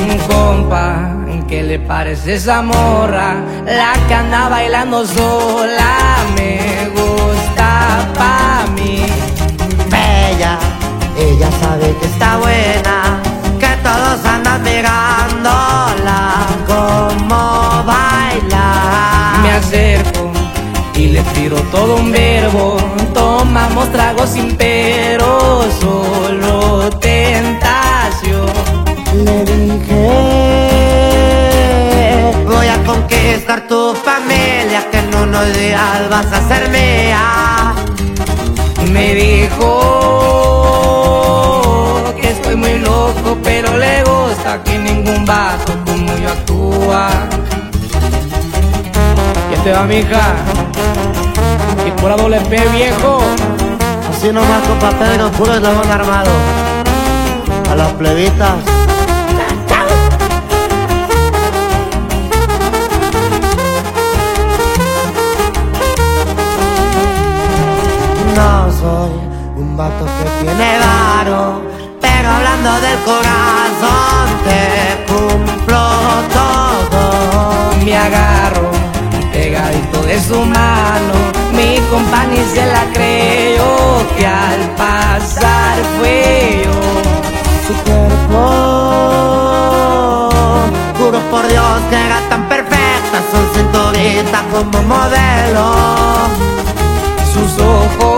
un compa que le parece esa morra, la que anda bailando sola, me gusta pa' mí. Bella, ella sabe que está buena, que todos andan mirándola como baila. Me acerco y le tiro todo un verbo, tomamos tragos sin pero, conquistar tu familia, que en unos días vas a ser mía. Me dijo que estoy muy loco, pero le gusta que ningún vato como yo actúa. ¿Quién te va, mija? Y por doble P, viejo. Así nomás, compa Pedro, puro eslabón armado. A las plebitas. Vato que tiene varo, pero hablando del corazón te cumplo todo. Me agarro pegadito de su mano, mi compañía se la creyó que al pasar fue yo. Su cuerpo, juro por Dios que era tan perfecta, son cinturita como modelo. Sus ojos